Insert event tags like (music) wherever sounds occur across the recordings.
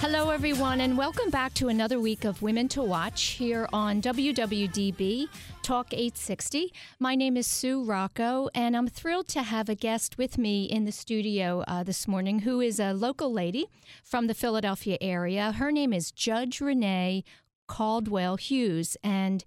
Hello, everyone, and welcome back to another week of Women to Watch here on WWDB Talk 860. My name is Sue Rocco, and I'm thrilled to have a guest with me in the studio uh, this morning who is a local lady from the Philadelphia area. Her name is Judge Renee Cardwell Hughes, and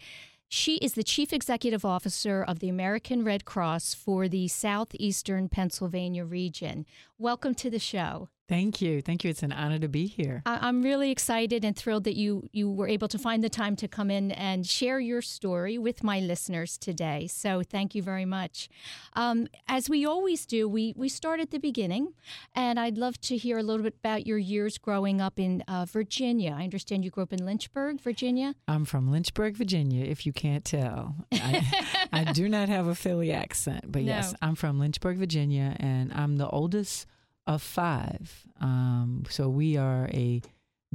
she is the Chief Executive Officer of the American Red Cross for the Southeastern Pennsylvania region. Welcome to the show. Thank you. Thank you. It's an honor to be here. I- am really excited and thrilled that you you were able to find the time to come in and share your story with my listeners today. So thank you very much. Um, as we always do, we we start at the beginning, and I'd love to hear a little bit about your years growing up in uh, Virginia. I understand you grew up in Lynchburg, Virginia. I'm from Lynchburg, Virginia. If you can't tell, I, I do not have a Philly accent, but (laughs) no. yes, I'm from Lynchburg, Virginia, and I'm the oldest of five. Um, so we are a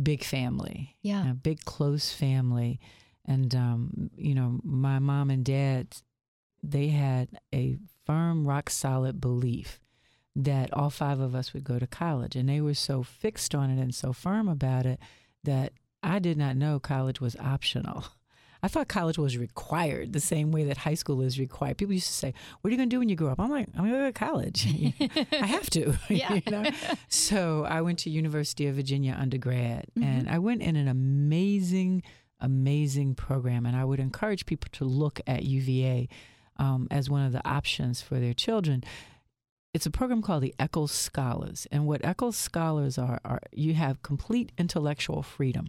big family, yeah, a big close family, and um, you know, my mom and dad, they had a firm, rock solid belief that all five of us would go to college, and they were so fixed on it and so firm about it that I did not know college was optional. (laughs) I thought college was required the same way that high school is required. People used to say, "What are you going to do when you grow up?" I'm like, "I'm going to go to college. (laughs) I have to." (laughs) Yeah. you know? So I went to University of Virginia undergrad, mm-hmm. and I went in an amazing, amazing program. And I would encourage people to look at UVA um, as one of the options for their children. It's a program called the Echols Scholars, and what Echols Scholars are are you have complete intellectual freedom.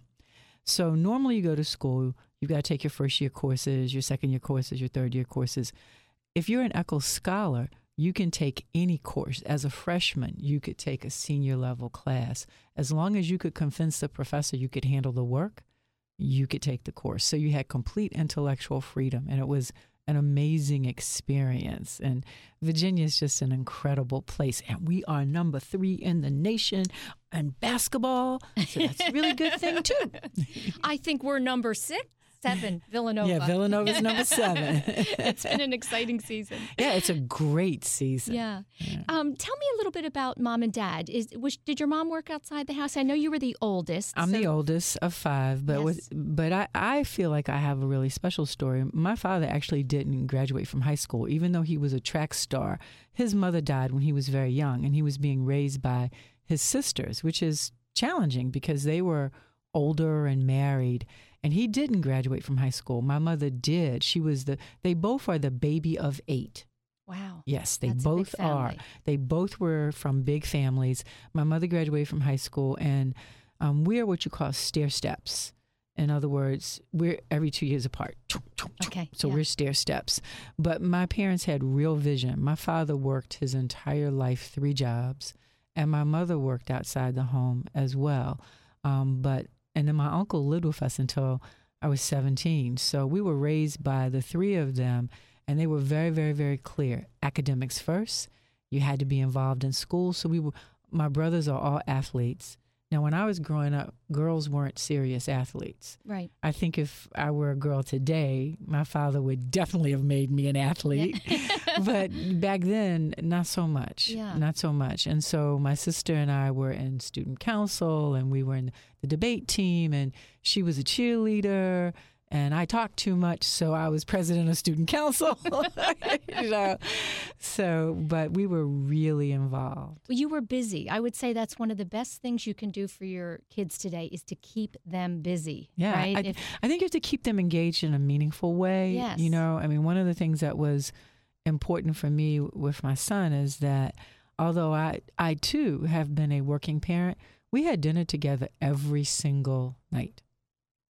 So normally you go to school You've got to take your first year courses, your second year courses, your third year courses. If you're an Echols scholar, you can take any course. As a freshman, you could take a senior level class. As long as you could convince the professor you could handle the work, you could take the course. So you had complete intellectual freedom, and it was an amazing experience. And Virginia is just an incredible place. And we are number three in the nation in basketball. So that's a really good thing, too. (laughs) I think we're number six seven, (laughs) Villanova. Yeah, Villanova's (laughs) number seven. it's been an (laughs) exciting season. Yeah, it's a great season. Yeah. yeah. Um, tell me a little bit about mom and dad. Is was, did your mom work outside the house? I know you were the oldest. I'm so. the oldest of five, but yes. with but I, I feel like I have a really special story. My father actually didn't graduate from high school, even though he was a track star. His mother died when he was very young, and he was being raised by his sisters, which is challenging because they were older and married and he didn't graduate from high school. My mother did. She was the, they both are the baby of eight. Wow. Yes, they That's both are. They both were from big families. My mother graduated from high school, and um, we are what you call stair steps. In other words, we're every two years apart. Okay. So yeah. we're stair steps. But my parents had real vision. My father worked his entire life, three jobs, and my mother worked outside the home as well. Um, but and then my uncle lived with us until I was 17. So we were raised by the three of them, and they were very, very, very clear. Academics first. You had to be involved in school. So we were. My brothers are all athletes. Now, when I was growing up, girls weren't serious athletes. Right. I think if I were a girl today, my father would definitely have made me an athlete. (laughs) (laughs) but back then, not so much. Yeah. Not so much. And so my sister and I were in student council and we were in the debate team, and she was a cheerleader. And I talked too much, so I was president of student council. (laughs) you know? So, but we were really involved. Well, you were busy. I would say that's one of the best things you can do for your kids today is to keep them busy. Yeah, Right. I, If- I think you have to keep them engaged in a meaningful way. Yes. You know, I mean, one of the things that was important for me with my son is that although I, I too have been a working parent, we had dinner together every single night,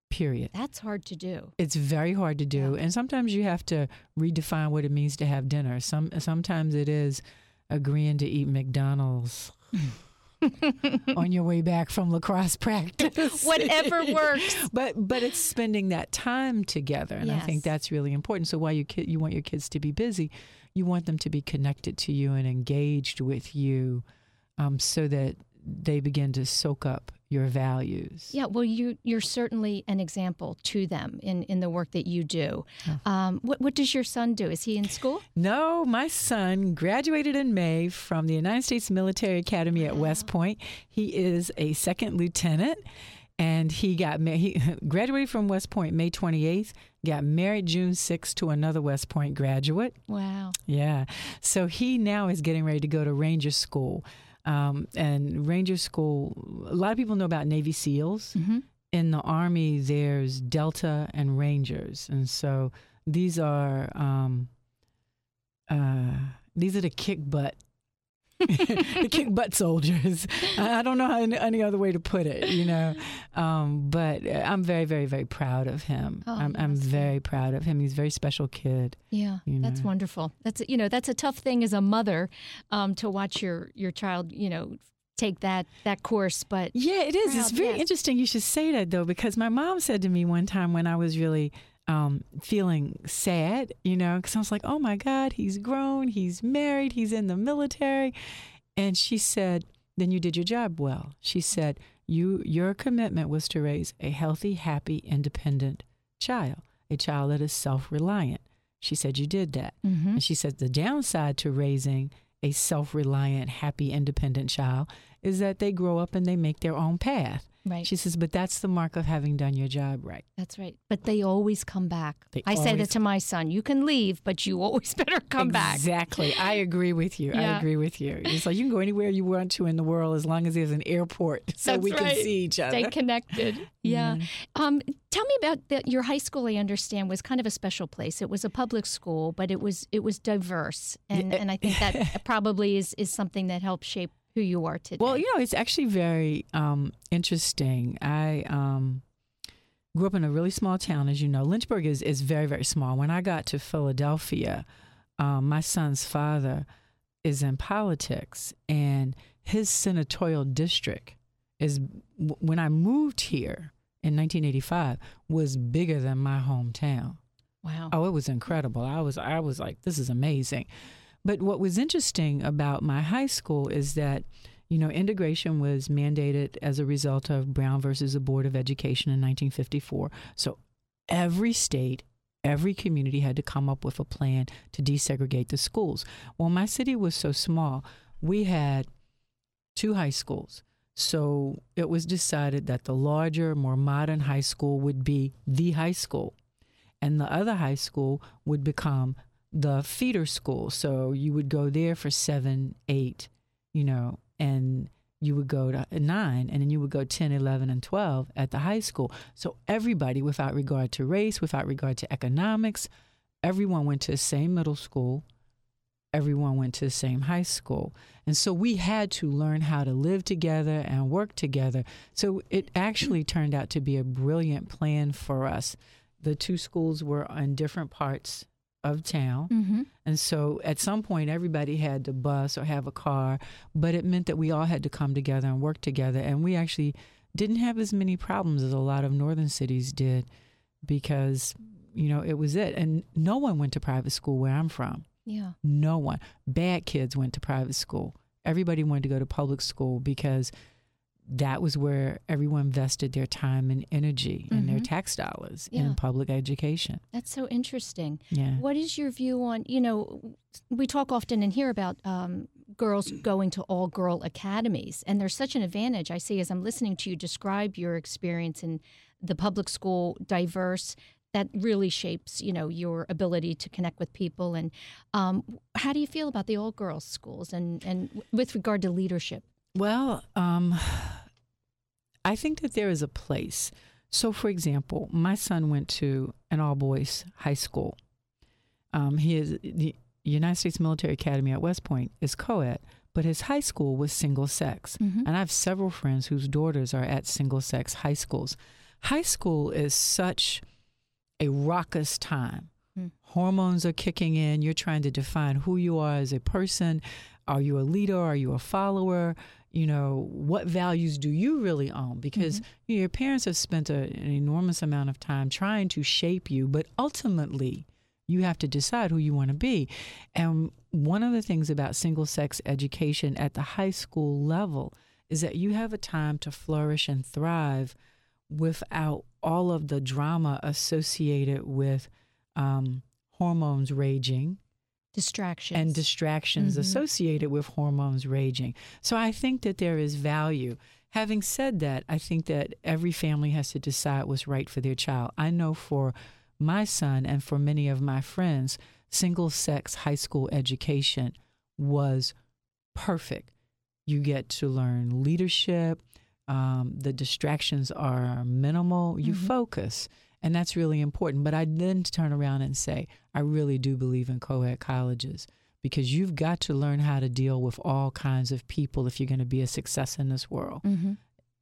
period. that's hard to do. It's very hard to do, Yeah. and sometimes you have to redefine what it means to have dinner. Some sometimes it is agreeing to eat McDonald's (laughs) on your way back from lacrosse practice. (laughs) Whatever works. But but it's spending that time together, and I think that's really important. So while you kid, you want your kids to be busy, you want them to be connected to you and engaged with you, um, so that they begin to soak up your values. Yeah, well, you you're certainly an example to them in, in the work that you do. Um, what what does your son do? Is he in school? No, my son graduated in May from the United States Military Academy at West Point. He is a second lieutenant. And he got he (laughs) graduated from West Point May 28th, got married June 6th to another West Point graduate. Wow. Yeah. So he now is getting ready to go to Ranger School. Um, and Ranger School, a lot of people know about Navy SEALs. Mm-hmm. In the Army, there's Delta and Rangers. And so these are um, uh, these are the kick butt. (laughs) the kick butt soldiers. I don't know how any, any other way to put it, you know. Um, but I'm very, very, very proud of him. Oh, I'm, I'm very proud of him. He's a very special kid. Yeah, You that's wonderful. That's you know that's a tough thing as a mother um, to watch your your child you know take that that course, but Yeah, it is. it's very yes. interesting you should say that though, because my mom said to me one time when I was really um, feeling sad, you know, because I was like, oh my God, he's grown, he's married, he's in the military. And she said, then you did your job well. She said, you your commitment was to raise a healthy, happy, independent child, a child that is self reliant. She said, you did that. Mhm. And she said, the downside to raising a self reliant, happy, independent child is that they grow up and they make their own path. Right. She says, but that's the mark of having done your job right. That's right. But they always come back. They I say that to my son. You can leave, but you always (laughs) better come back. Exactly. I agree with you. I agree with you. It's like you can go anywhere you want to in the world as long as there's an airport (laughs) so That's we can see each other. Stay connected. (laughs) Yeah. Um, tell me about the, your high school. I understand was kind of a special place. It was a public school, but it was it was diverse, and, Yeah. and I think that probably is is something that helped shape who you are today. Well, you know, it's actually very um, interesting. I um, grew up in a really small town, as you know. Lynchburg is, is very, very small. When I got to Philadelphia, um, my son's father is in politics, and his senatorial district is, when I moved here in 1985, was bigger than my hometown. wow. Oh, it was incredible. I was I was like, this is amazing. But what was interesting about my high school is that, you know, integration was mandated as a result of Brown versus the Board of Education in 1954. So every state, every community had to come up with a plan to desegregate the schools. Well, my city was so small, we had two high schools. So it was decided that the larger, more modern high school would be the high school and the other high school would become the feeder school. So you would go there for seven, eight, you know, and you would go to nine, and then you would go 10, 11, and 12 at the high school. So everybody, without regard to race, without regard to economics, everyone went to the same middle school, everyone went to the same high school. And so we had to learn how to live together and work together. So it actually turned out to be a brilliant plan for us. The two schools were in different parts of town. Mm-hmm. And so at some point, everybody had to bus or have a car, but it meant that we all had to come together and work together. And we actually didn't have as many problems as a lot of northern cities did because, you know, it was it. And no one went to private school where I'm from. Yeah. No one. Bad kids went to private school. Everybody wanted to go to public school because that was where everyone invested their time and energy and their Mhm. tax dollars Yeah. in public education. That's so interesting. Yeah. What is your view on, you know, we talk often and hear about um, girls going to all girl academies, and there's such an advantage I see as I'm listening to you describe your experience in the public school, diverse. That really shapes, you know, your ability to connect with people. And um, how do you feel about the all girls schools and and with regard to leadership? Well, um, I think that there is a place. So, for example, my son went to an all boys high school. Um, he is the United States Military Academy at West Point is co ed, but his high school was single sex. Mhm. And I have several friends whose daughters are at single sex high schools. High school is such a raucous time. Mm. Hormones are kicking in. You're trying to define who you are as a person. Are you a leader? Are you a follower? You know, what values do you really own? Because you know, your parents have spent a, an enormous amount of time trying to shape you, but ultimately, you have to decide who you want to be. And one of the things about single sex education at the high school level is that you have a time to flourish and thrive without all of the drama associated with um, hormones raging Distractions and distractions Mhm. associated with hormones raging. So I think that there is value. Having said that, I think that every family has to decide what's right for their child. I know for my son and for many of my friends, single sex high school education was perfect. You get to learn leadership. Um, the distractions are minimal. You Mhm. focus. And that's really important. But I then turn around and say, I really do believe in co ed colleges because you've got to learn how to deal with all kinds of people if you're going to be a success in this world. hmm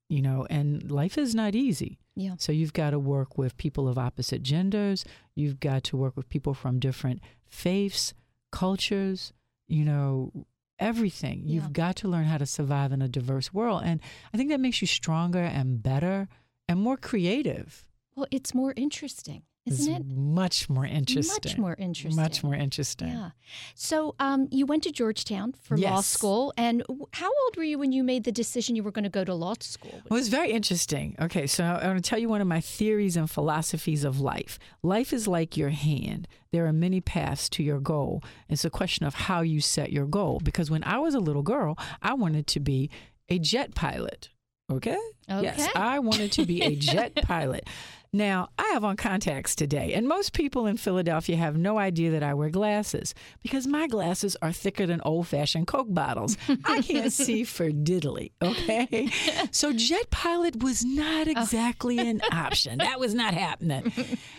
You know, and life is not easy. Yeah. So you've got to work with people of opposite genders. You've got to work with people from different faiths, cultures, you know, everything. Yeah. You've got to learn how to survive in a diverse world. And I think that makes you stronger and better and more creative. Well, it's more interesting, isn't it's it? much more interesting. Much more interesting. Much more interesting. Yeah. So um, you went to Georgetown for law school, and how old were you when you made the decision you were going to go to law school? Well, was very interesting. Okay, so I want to tell you one of my theories and philosophies of life. Life is like your hand. There are many paths to your goal. It's a question of how you set your goal. Because when I was a little girl, I wanted to be a jet pilot. Okay? Yes, I wanted to be a jet (laughs) pilot. Now, I have on contacts today, and most people in Philadelphia have no idea that I wear glasses because my glasses are thicker than old fashioned Coke bottles. I can't (laughs) see for diddly, okay? So, jet pilot was not exactly an option. That was not happening.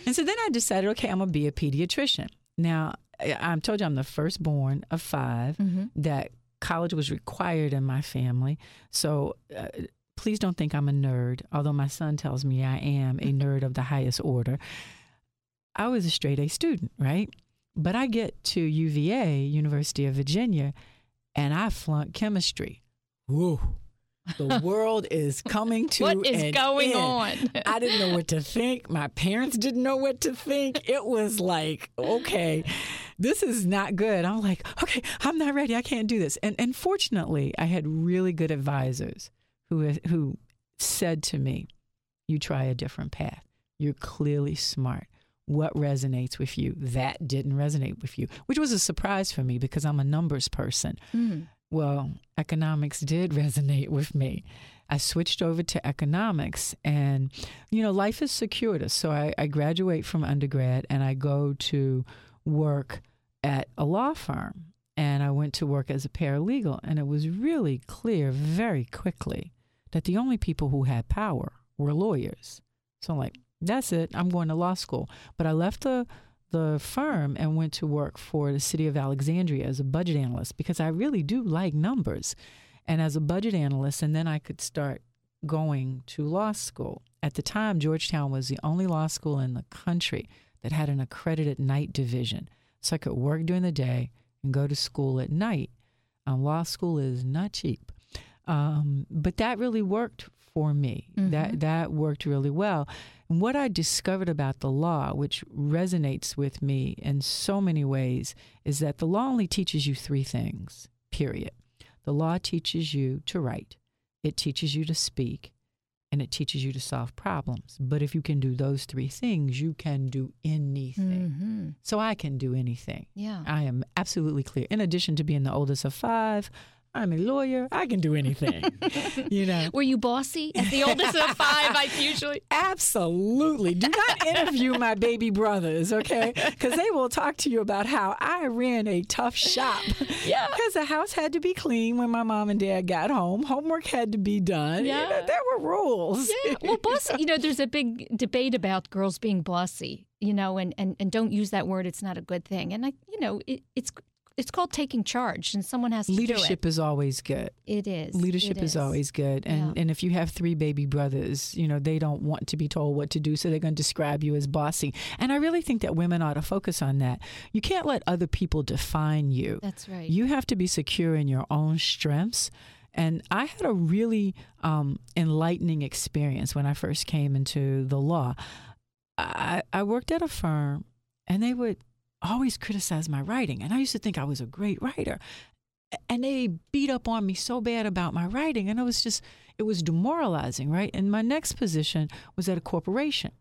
And so then I decided, okay, I'm going to be a pediatrician. Now, I I told you I'm the firstborn of 5 that college was required in my family. So, uh, please don't think I'm a nerd, although my son tells me I am a nerd of the highest order. I was a straight A student, right? But I get to UVA, University of Virginia, and I flunk chemistry. Whoa. The (laughs) world is coming to end. What is going end. on? I didn't know what to think. My parents didn't know what to think. It was like, okay, this is not good. I'm like, okay, I'm not ready. I can't do this. And and fortunately, I had really good advisors who who said to me, "You try a different path. You're clearly smart. What resonates with you? That didn't resonate with you, which was a surprise for me because I'm a numbers person. Mm. Well, economics did (laughs) resonate with me. I switched over to economics, and you know, life is circuitous. So I, I graduate from undergrad and I go to work at a law firm. And I went to work as a paralegal, and it was really clear very quickly that the only people who had power were lawyers. So I'm like, that's it. I'm going to law school. But I left the the firm and went to work for the city of Alexandria as a budget analyst because I really do like numbers. And as a budget analyst, and then I could start going to law school. At the time, Georgetown was the only law school in the country that had an accredited night division. So I could work during the day and go to school at night. Um, law school is not cheap. Um, but that really worked for me. Mm-hmm. That that worked really well. And what I discovered about the law, which resonates with me in so many ways, is that the law only teaches you three things. Period. The law teaches you to write, it teaches you to speak, and it teaches you to solve problems. But if you can do those three things, you can do anything. Mm-hmm. So I can do anything. Yeah. I am absolutely clear. In addition to being the oldest of five, I'm a lawyer. I can do anything. (laughs) you know. Were you bossy as the oldest of five? I usually. (laughs) Absolutely. Do not interview my baby brothers, okay? (laughs) Because they will talk to you about how I ran a tough shop. Yeah. Because the house had to be clean when my mom and dad got home. Homework had to be done. Yeah. You know, there were rules. Yeah. Well, bossy. You know, there's a big debate about girls being bossy. You know, and, and, and don't use that word. It's not a good thing. And I, you know, it, it's it's called taking charge, and someone has to Leadership is always good. It is. Leadership it is. is. always good, and Yeah. and if you have three baby brothers, you know they don't want to be told what to do, so they're going to describe you as bossy. And I really think that women ought to focus on that. You can't let other people define you. That's right. You have to be secure in your own strengths. And I had a really um, enlightening experience when I first came into the law. I, I worked at a firm, and they would always criticized my writing. And I used to think I was a great writer. And they beat up on me so bad about my writing. And it was just, it was demoralizing, right? And my next position was at a corporation.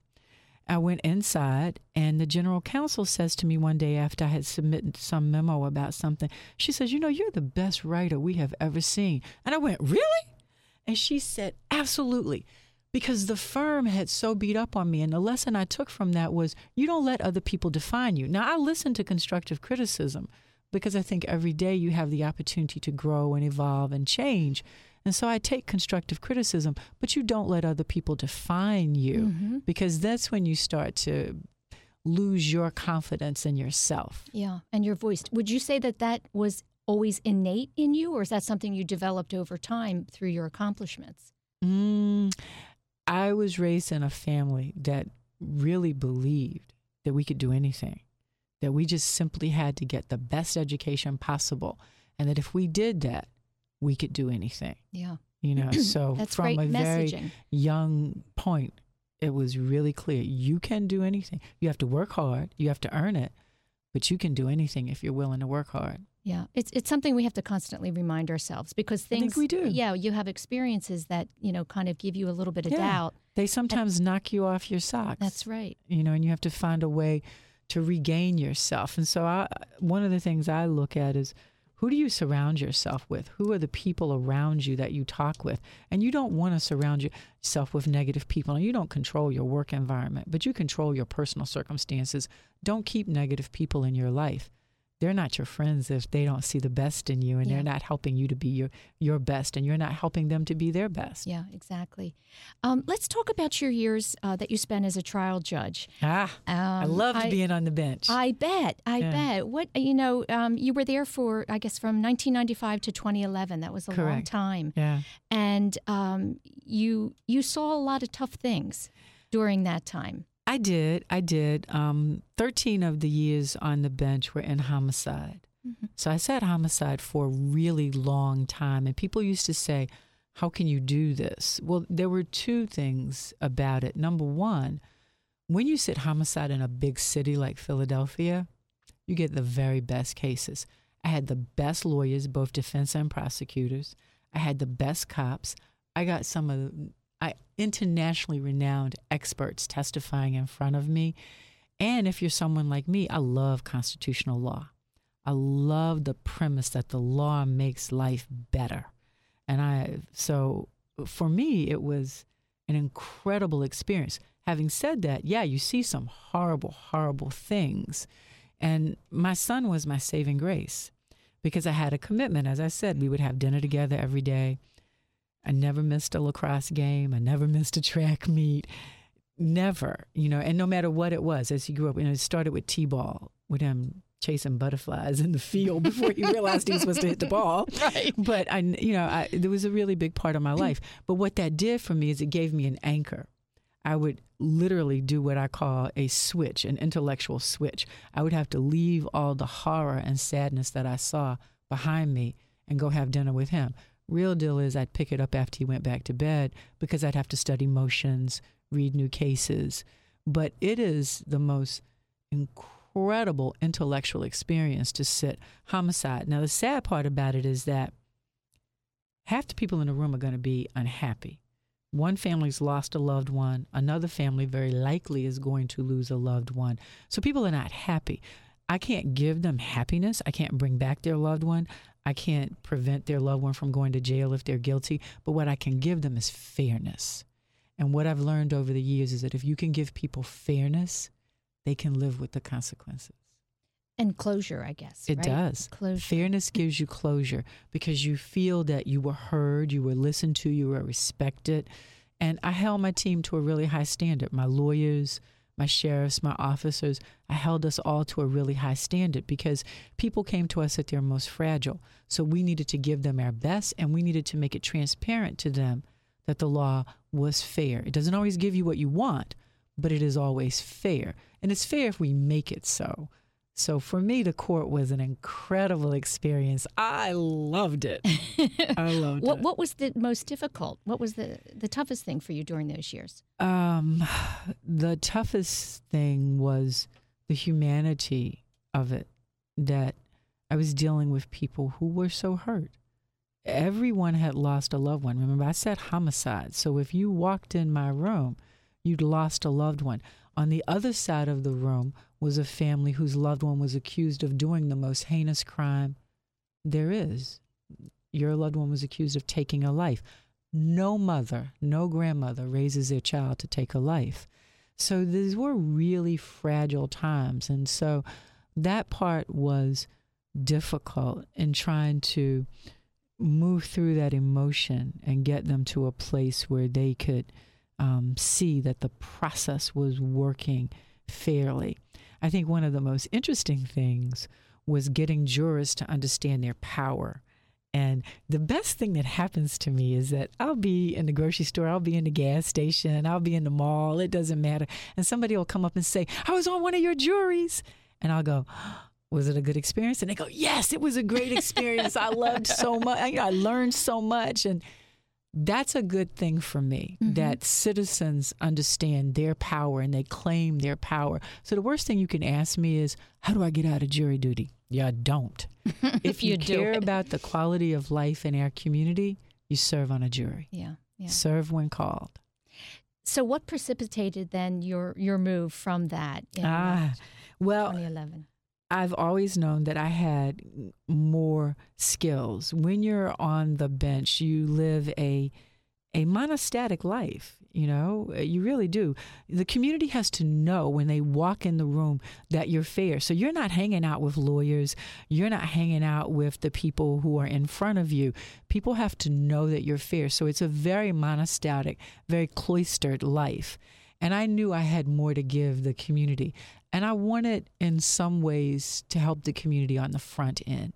I went inside, and the general counsel says to me one day after I had submitted some memo about something, she says, You know, you're the best writer we have ever seen. And I went, Really? And she said, Absolutely. Because the firm had so beat up on me. And the lesson I took from that was you don't let other people define you. Now, I listen to constructive criticism because I think every day you have the opportunity to grow and evolve and change. And so I take constructive criticism, but you don't let other people define you Mm-hmm. because that's when you start to lose your confidence in yourself. Yeah, and your voice. Would you say that that was always innate in you, or is that something you developed over time through your accomplishments? Mm, I was raised in a family that really believed that we could do anything, that we just simply had to get the best education possible, and that if we did that, we could do anything. Yeah, You know, (clears throat) so from a very young point, it was really clear you can do anything. You have to work hard, you have to earn it, but you can do anything if you're willing to work hard. Yeah, it's it's something we have to constantly remind ourselves because I think things. we do. Yeah, you have experiences that you know kind of give you a little bit of Yeah. doubt. They sometimes knock you off your socks. That's right. you know, and you have to find a way to regain yourself. And so, I, one of the things I look at is who do you surround yourself with? Who are the people around you that you talk with? And you don't want to surround yourself with negative people. And you don't control your work environment, but you control your personal circumstances. Don't keep negative people in your life. They're not your friends if they don't see the best in you and Yeah. they're not helping you to be your, your best and you're not helping them to be their best. Yeah, exactly. Um, let's talk about your years uh, that you spent as a trial judge. Ah, I Um, loved I- being on the bench. I bet. I Yeah. bet. What you know, um, you were there for I guess from 1995 to 2011. That was a long time, yeah. and um, you you saw a lot of tough things during that time. I did. I did. Um, 13 of the years on the bench were in homicide. So I sat homicide for a really long time. And people used to say, How can you do this? Well, there were two things about it. Number one, when you sit homicide in a big city like Philadelphia, you get the very best cases. I had the best lawyers, both defense and prosecutors. I had the best cops. I got some of the I, internationally renowned experts testifying in front of me. And if you're someone like me, I love constitutional law. I love the premise that the law makes life better. And I, so for me, it was an incredible experience. Having said that, yeah, you see some horrible, horrible things. And my son was my saving grace because I had a commitment. As I said, we would have dinner together every day. I never missed a lacrosse game. I never missed a track meet. never, you know, and no matter what it was, as he grew up, you know, it started with T-ball, with him chasing butterflies in the field before he realized he was supposed to hit the (laughs) ball. Right. But I, you know, I, there was a really big part of my life. But what that did for me is it gave me an anchor. I would literally do what I call a switch, an intellectual switch. I would have to leave all the horror and sadness that I saw behind me and go have dinner with him. Real deal is I'd pick it up after he went back to bed because I'd have to study motions, read new cases. But it is the most incredible intellectual experience to sit homicide. Now, the sad part about it is that half the people in the room are going to be unhappy. One family's lost a loved one, another family very likely is going to lose a loved one. So people are not happy. I can't give them happiness. I can't bring back their loved one. I can't prevent their loved one from going to jail if they're guilty. But what I can give them is fairness. And what I've learned over the years is that if you can give people fairness, they can live with the consequences. And closure, I guess. It right? does. Closure. Fairness gives you closure because you feel that you were heard, you were listened to, you were respected. And I held my team to a really high standard. My lawyers, my sheriffs, my officers, I held us all to a really high standard because people came to us at their most fragile. So we needed to give them our best and we needed to make it transparent to them that the law was fair. It doesn't always give you what you want, but it is always fair. And it's fair if we make it so. So for me, the court was an incredible experience. I loved it. (laughs) I loved what, it. What was the most difficult? What was the, the toughest thing for you during those years? Um, (sighs) the toughest thing was the humanity of it. That I was dealing with people who were so hurt. Everyone had lost a loved one. Remember, I said homicide. So if you walked in my room, you'd lost a loved one. On the other side of the room was a family whose loved one was accused of doing the most heinous crime there is. Your loved one was accused of taking a life. No mother, no grandmother raises their child to take a life. So these were really fragile times. And so that part was difficult in trying to move through that emotion and get them to a place where they could um, see that the process was working fairly. I think one of the most interesting things was getting jurors to understand their power. And the best thing that happens to me is that I'll be in the grocery store, I'll be in the gas station, I'll be in the mall, it doesn't matter. And somebody will come up and say, I was on one of your juries. And I'll go, was it a good experience? And they go, yes, it was a great experience. I loved so much. I, I learned so much. And that's a good thing for me mm-hmm. that citizens understand their power and they claim their power. So the worst thing you can ask me is, how do I get out of jury duty? Yeah, I don't. (laughs) if you, you care about the quality of life in our community, you serve on a jury. Yeah, yeah. Serve when called. So what precipitated then your your move from that in ah, well, 2011? I've always known that I had more skills. When you're on the bench, you live a a monostatic life. You know, uh, you really do. The community has to know when they walk in the room that you're fair. So you're not hanging out with lawyers. You're not hanging out with the people who are in front of you. People have to know that you're fair. So it's a very monostatic, very cloistered life. And I knew I had more to give the community. And I wanted, in some ways, to help the community on the front end.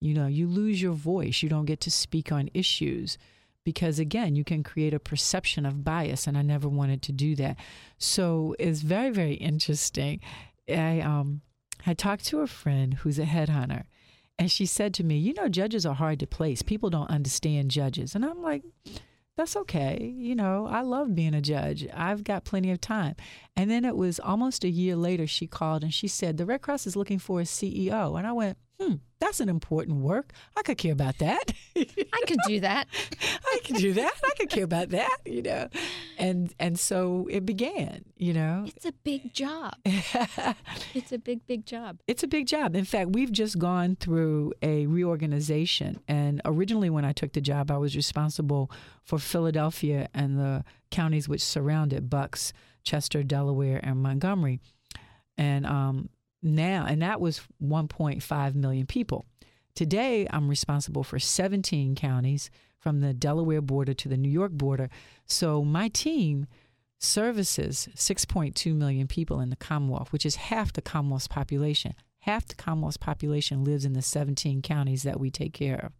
You know, you lose your voice, you don't get to speak on issues because, again, you can create a perception of bias. And I never wanted to do that. So it's very, very interesting. I, um, I talked to a friend who's a headhunter. And she said to me, You know, judges are hard to place. People don't understand judges. And I'm like, that's okay. You know, I love being a judge. I've got plenty of time. And then it was almost a year later, she called and she said, The Red Cross is looking for a CEO. And I went, hmm, that's an important work. I could care about that. (laughs) I could do that. I could do that. I could care about that, you know. And and so it began, you know. It's a big job. (laughs) it's a big, big job. It's a big job. In fact, we've just gone through a reorganization. And originally when I took the job, I was responsible for Philadelphia and the counties which surround it, Bucks, Chester, Delaware, and Montgomery. And um, now, and that was 1.5 million people. Today, I'm responsible for 17 counties from the Delaware border to the New York border. So my team services 6.2 million people in the Commonwealth, which is half the Commonwealth's population. Half the Commonwealth's population lives in the 17 counties that we take care of.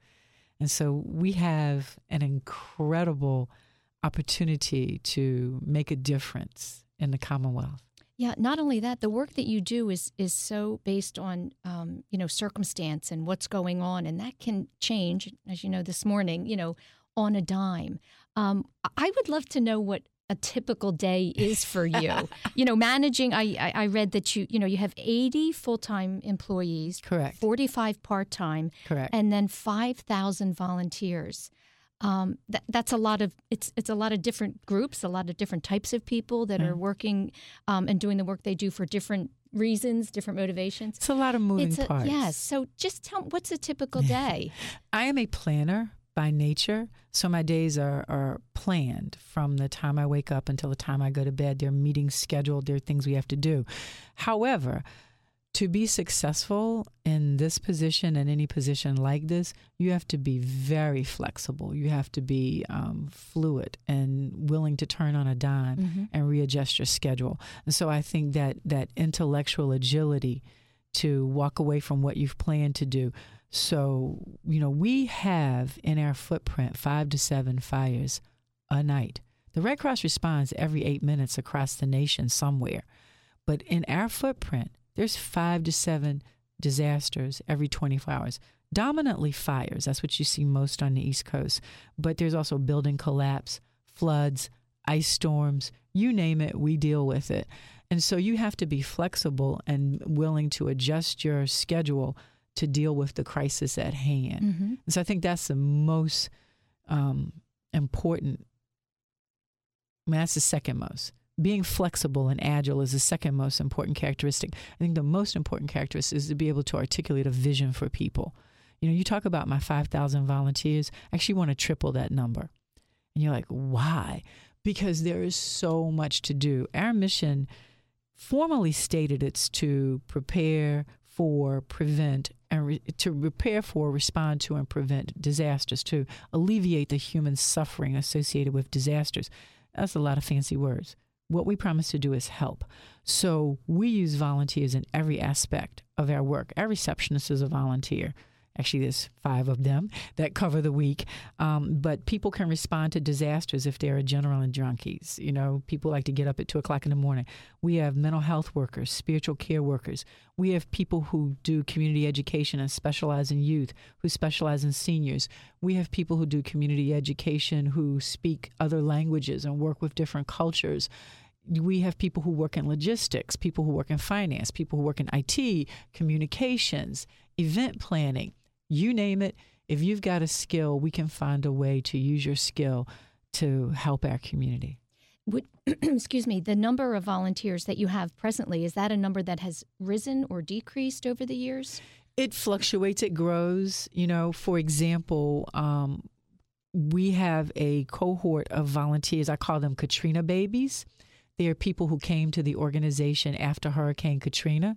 And so we have an incredible opportunity to make a difference in the Commonwealth. Yeah, not only that, the work that you do is is so based on um, you know circumstance and what's going on, and that can change, as you know, this morning, you know, on a dime. Um, I would love to know what a typical day is for you. (laughs) you know, managing. I, I, read that you you know you have eighty full time employees, correct, forty five part time, correct, and then five thousand volunteers. Um, that, that's a lot of it's it's a lot of different groups, a lot of different types of people that are working um, and doing the work they do for different reasons, different motivations. It's a lot of moving a, parts. Yes. So just tell what's a typical day? (laughs) I am a planner by nature. So my days are, are planned from the time I wake up until the time I go to bed. There are meetings scheduled, there are things we have to do. However, to be successful in this position and any position like this, you have to be very flexible. You have to be um, fluid and willing to turn on a dime mm-hmm. and readjust your schedule. And so I think that that intellectual agility to walk away from what you've planned to do. So, you know, we have in our footprint five to seven fires a night. The Red Cross responds every eight minutes across the nation somewhere. But in our footprint, there's five to seven disasters every 24 hours. Dominantly fires, that's what you see most on the East Coast. But there's also building collapse, floods, ice storms, you name it, we deal with it. And so you have to be flexible and willing to adjust your schedule to deal with the crisis at hand. Mm-hmm. And so I think that's the most um, important. I mean, that's the second most being flexible and agile is the second most important characteristic. I think the most important characteristic is to be able to articulate a vision for people. You know, you talk about my 5,000 volunteers, I actually want to triple that number. And you're like, why? Because there is so much to do. Our mission formally stated it's to prepare for, prevent, and re- to prepare for, respond to, and prevent disasters, to alleviate the human suffering associated with disasters. That's a lot of fancy words what we promise to do is help. So we use volunteers in every aspect of our work. Our receptionist is a volunteer. Actually, there's five of them that cover the week. Um, but people can respond to disasters if they're adrenaline junkies. You know, people like to get up at two o'clock in the morning. We have mental health workers, spiritual care workers. We have people who do community education and specialize in youth, who specialize in seniors. We have people who do community education who speak other languages and work with different cultures we have people who work in logistics, people who work in finance, people who work in IT, communications, event planning you name it. If you've got a skill, we can find a way to use your skill to help our community. Would, (clears throat) excuse me, the number of volunteers that you have presently, is that a number that has risen or decreased over the years? It fluctuates, it grows. You know, for example, um, we have a cohort of volunteers. I call them Katrina babies. They are people who came to the organization after Hurricane Katrina.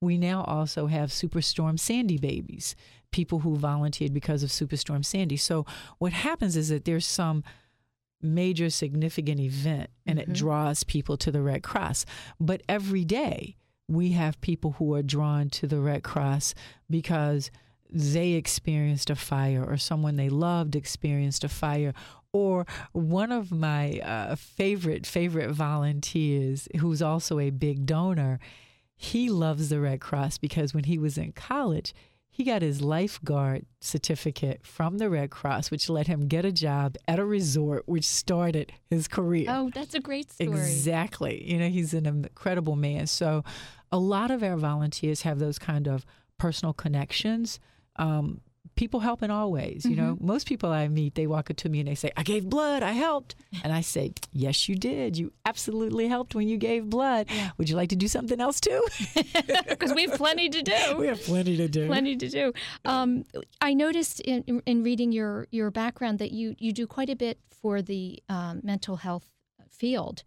We now also have Superstorm Sandy babies people who volunteered because of Superstorm Sandy. So what happens is that there's some major significant event and mm-hmm. it draws people to the Red Cross. But every day we have people who are drawn to the Red Cross because they experienced a fire or someone they loved experienced a fire or one of my uh, favorite favorite volunteers who's also a big donor he loves the red cross because when he was in college he got his lifeguard certificate from the Red Cross, which let him get a job at a resort, which started his career. Oh, that's a great story. Exactly. You know, he's an incredible man. So, a lot of our volunteers have those kind of personal connections. Um, people help in all ways. You mm-hmm. know, most people I meet, they walk up to me and they say, I gave blood, I helped. And I say, Yes, you did. You absolutely helped when you gave blood. Yeah. Would you like to do something else too? (laughs) Because we have plenty to do. We have plenty to do. Plenty to do. Um, I noticed in, in reading your, your background that you, you do quite a bit for the um, mental health field.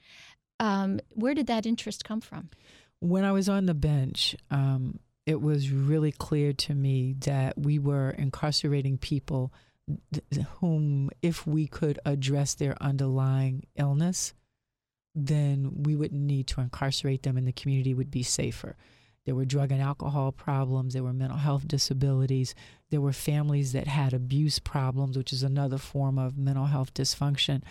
Um, where did that interest come from? When I was on the bench, um, it was really clear to me that we were incarcerating people whom, if we could address their underlying illness, then we wouldn't need to incarcerate them and the community would be safer. There were drug and alcohol problems, there were mental health disabilities, there were families that had abuse problems, which is another form of mental health dysfunction.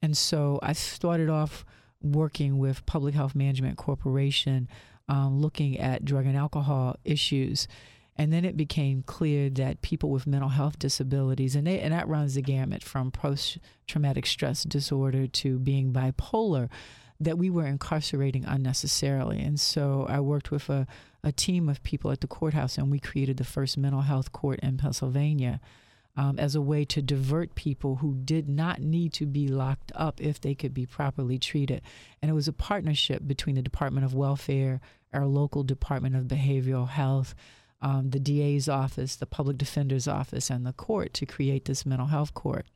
And so I started off working with Public Health Management Corporation, um, looking at drug and alcohol issues. And then it became clear that people with mental health disabilities, and, they, and that runs the gamut from post traumatic stress disorder to being bipolar, that we were incarcerating unnecessarily. And so I worked with a, a team of people at the courthouse, and we created the first mental health court in Pennsylvania. Um, as a way to divert people who did not need to be locked up if they could be properly treated. And it was a partnership between the Department of Welfare, our local Department of Behavioral Health, um, the DA's office, the public defender's office, and the court to create this mental health court.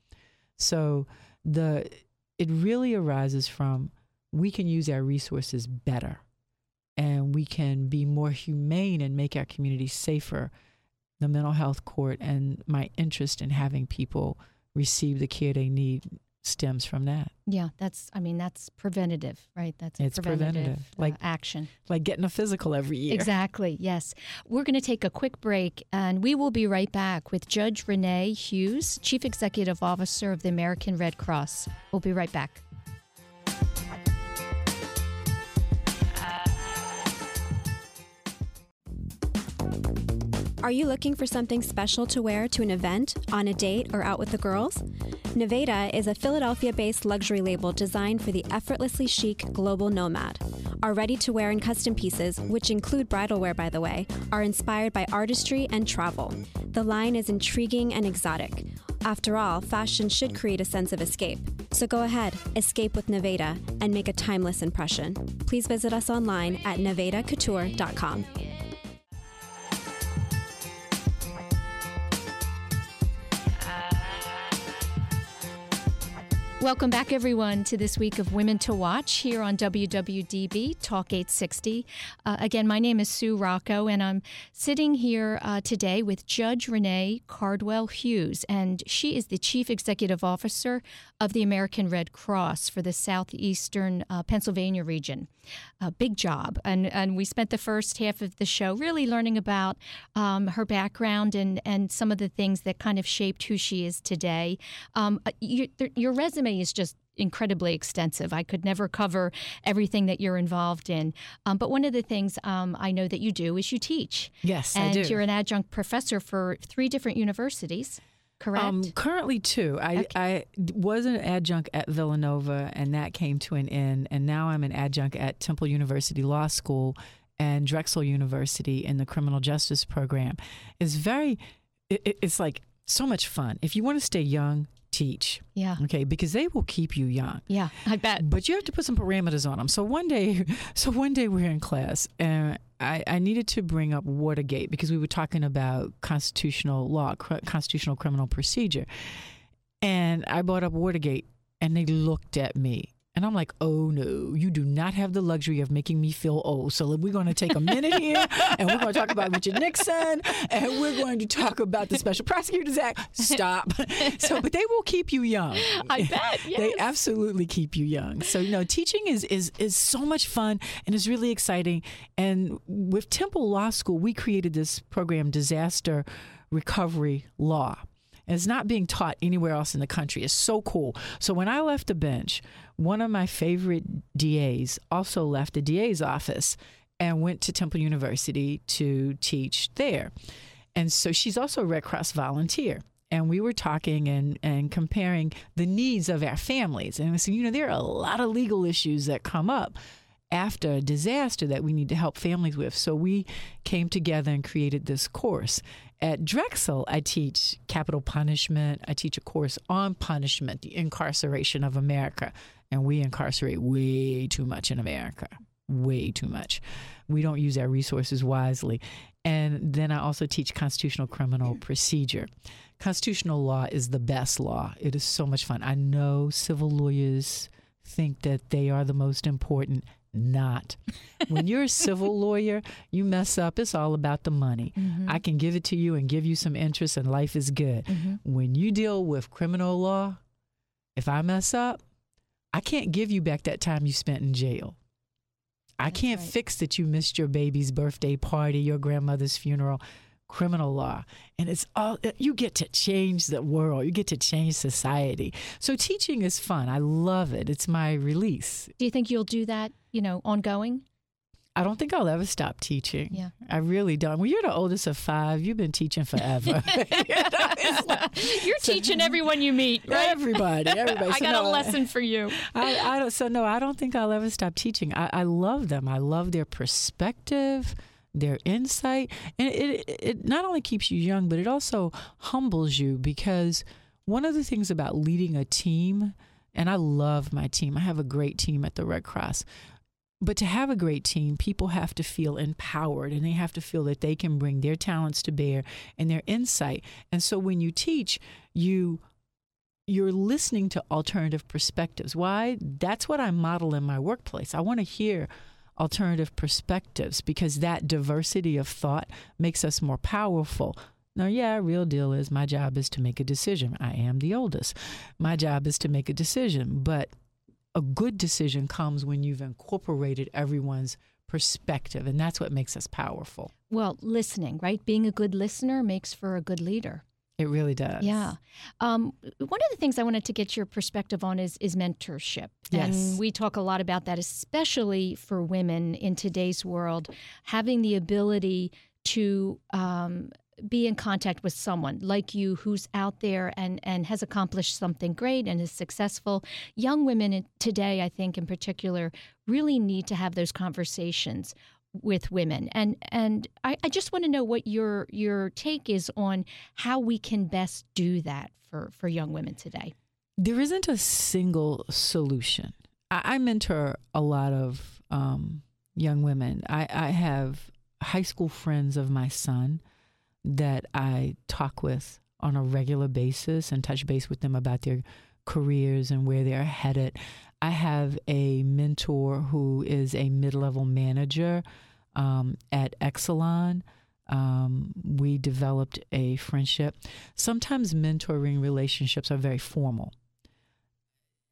So the it really arises from we can use our resources better and we can be more humane and make our community safer. The mental health court and my interest in having people receive the care they need stems from that. Yeah, that's. I mean, that's preventative, right? That's it's preventative, preventative. uh, like action. like getting a physical every year. Exactly. Yes. We're going to take a quick break, and we will be right back with Judge Renee Hughes, Chief Executive Officer of the American Red Cross. We'll be right back. Are you looking for something special to wear to an event, on a date, or out with the girls? Nevada is a Philadelphia based luxury label designed for the effortlessly chic global nomad. Our ready to wear and custom pieces, which include bridal wear by the way, are inspired by artistry and travel. The line is intriguing and exotic. After all, fashion should create a sense of escape. So go ahead, escape with Nevada, and make a timeless impression. Please visit us online at nevadacouture.com. Welcome back, everyone, to this week of Women to Watch here on WWDB Talk 860. Uh, again, my name is Sue Rocco, and I'm sitting here uh, today with Judge Renee Cardwell Hughes, and she is the Chief Executive Officer of the American Red Cross for the southeastern uh, Pennsylvania region. A big job, and and we spent the first half of the show really learning about um, her background and and some of the things that kind of shaped who she is today. Um, you, your resume is just incredibly extensive. I could never cover everything that you're involved in. Um, but one of the things um, I know that you do is you teach. Yes, and I do. you're an adjunct professor for three different universities. Correct. Um, currently, two. I, Okay. I was an adjunct at Villanova, and that came to an end. And now I'm an adjunct at Temple University Law School and Drexel University in the criminal justice program. It's very, it- it's like so much fun. If you want to stay young, teach. yeah. Okay, because they will keep you young. Yeah. I bet. But you have to put some parameters on them. So one day, (laughs) so one day we're in class, and I, I needed to bring up Watergate because we were talking about constitutional law, cr- constitutional criminal procedure, and I brought up Watergate, and they looked at me. And I'm like, oh no, you do not have the luxury of making me feel old. So we're going to take a minute here and we're going to talk about Richard Nixon and we're going to talk about the Special Prosecutors Act. Stop. (laughs) so, but they will keep you young. I bet. (laughs) They absolutely keep you young. So you know, teaching is is is so much fun and is really exciting. And with Temple Law School, we created this program, Disaster Recovery Law. And it's not being taught anywhere else in the country. It's so cool. So when I left the bench, one of my favorite DAs also left the DA's office and went to Temple University to teach there. And so she's also a Red Cross volunteer. And we were talking and, and comparing the needs of our families. And I said, you know, there are a lot of legal issues that come up after a disaster that we need to help families with. So we came together and created this course. At Drexel, I teach capital punishment. I teach a course on punishment, the incarceration of America. And we incarcerate way too much in America, way too much. We don't use our resources wisely. And then I also teach constitutional criminal procedure. Constitutional law is the best law. It is so much fun. I know civil lawyers think that they are the most important. Not. When you're a civil (laughs) lawyer, you mess up, it's all about the money. Mm-hmm. I can give it to you and give you some interest, and life is good. Mm-hmm. When you deal with criminal law, if I mess up, I can't give you back that time you spent in jail. I That's can't right. fix that you missed your baby's birthday party, your grandmother's funeral, criminal law. And it's all, uh, you get to change the world, you get to change society. So teaching is fun. I love it. It's my release. Do you think you'll do that, you know, ongoing? I don't think I'll ever stop teaching. Yeah. I really don't. Well, you're the oldest of five, you've been teaching forever. You know, it's like- You're teaching everyone you meet, right? Everybody, everybody. (laughs) I So got no, a lesson for you. I, I don't. So no, I don't think I'll ever stop teaching. I, I love them. I love their perspective, their insight, and it, it it not only keeps you young, but it also humbles you because one of the things about leading a team, and I love my team. I have a great team at the Red Cross. But to have a great team, people have to feel empowered and they have to feel that they can bring their talents to bear and their insight. And so when you teach, you you're listening to alternative perspectives. Why? That's what I model in my workplace. I want to hear alternative perspectives because that diversity of thought makes us more powerful. Now, yeah, real deal is my job is to make a decision. I am the oldest. My job is to make a decision, but a good decision comes when you've incorporated everyone's perspective, and that's what makes us powerful. Well, listening, right? Being a good listener makes for a good leader. It really does. Yeah. Um, one of the things I wanted to get your perspective on is is mentorship. Yes. And we talk a lot about that, especially for women in today's world, having the ability to um, be in contact with someone like you who's out there and, and has accomplished something great and is successful. Young women today, I think in particular, really need to have those conversations with women. And and I, I just want to know what your your take is on how we can best do that for, for young women today. there isn't a single solution. I, I mentor a lot of um, young women. I, I have high school friends of my son that I talk with on a regular basis and touch base with them about their careers and where they're headed. I have a mentor who is a mid level manager um, at Exelon. Um, we developed a friendship. Sometimes mentoring relationships are very formal.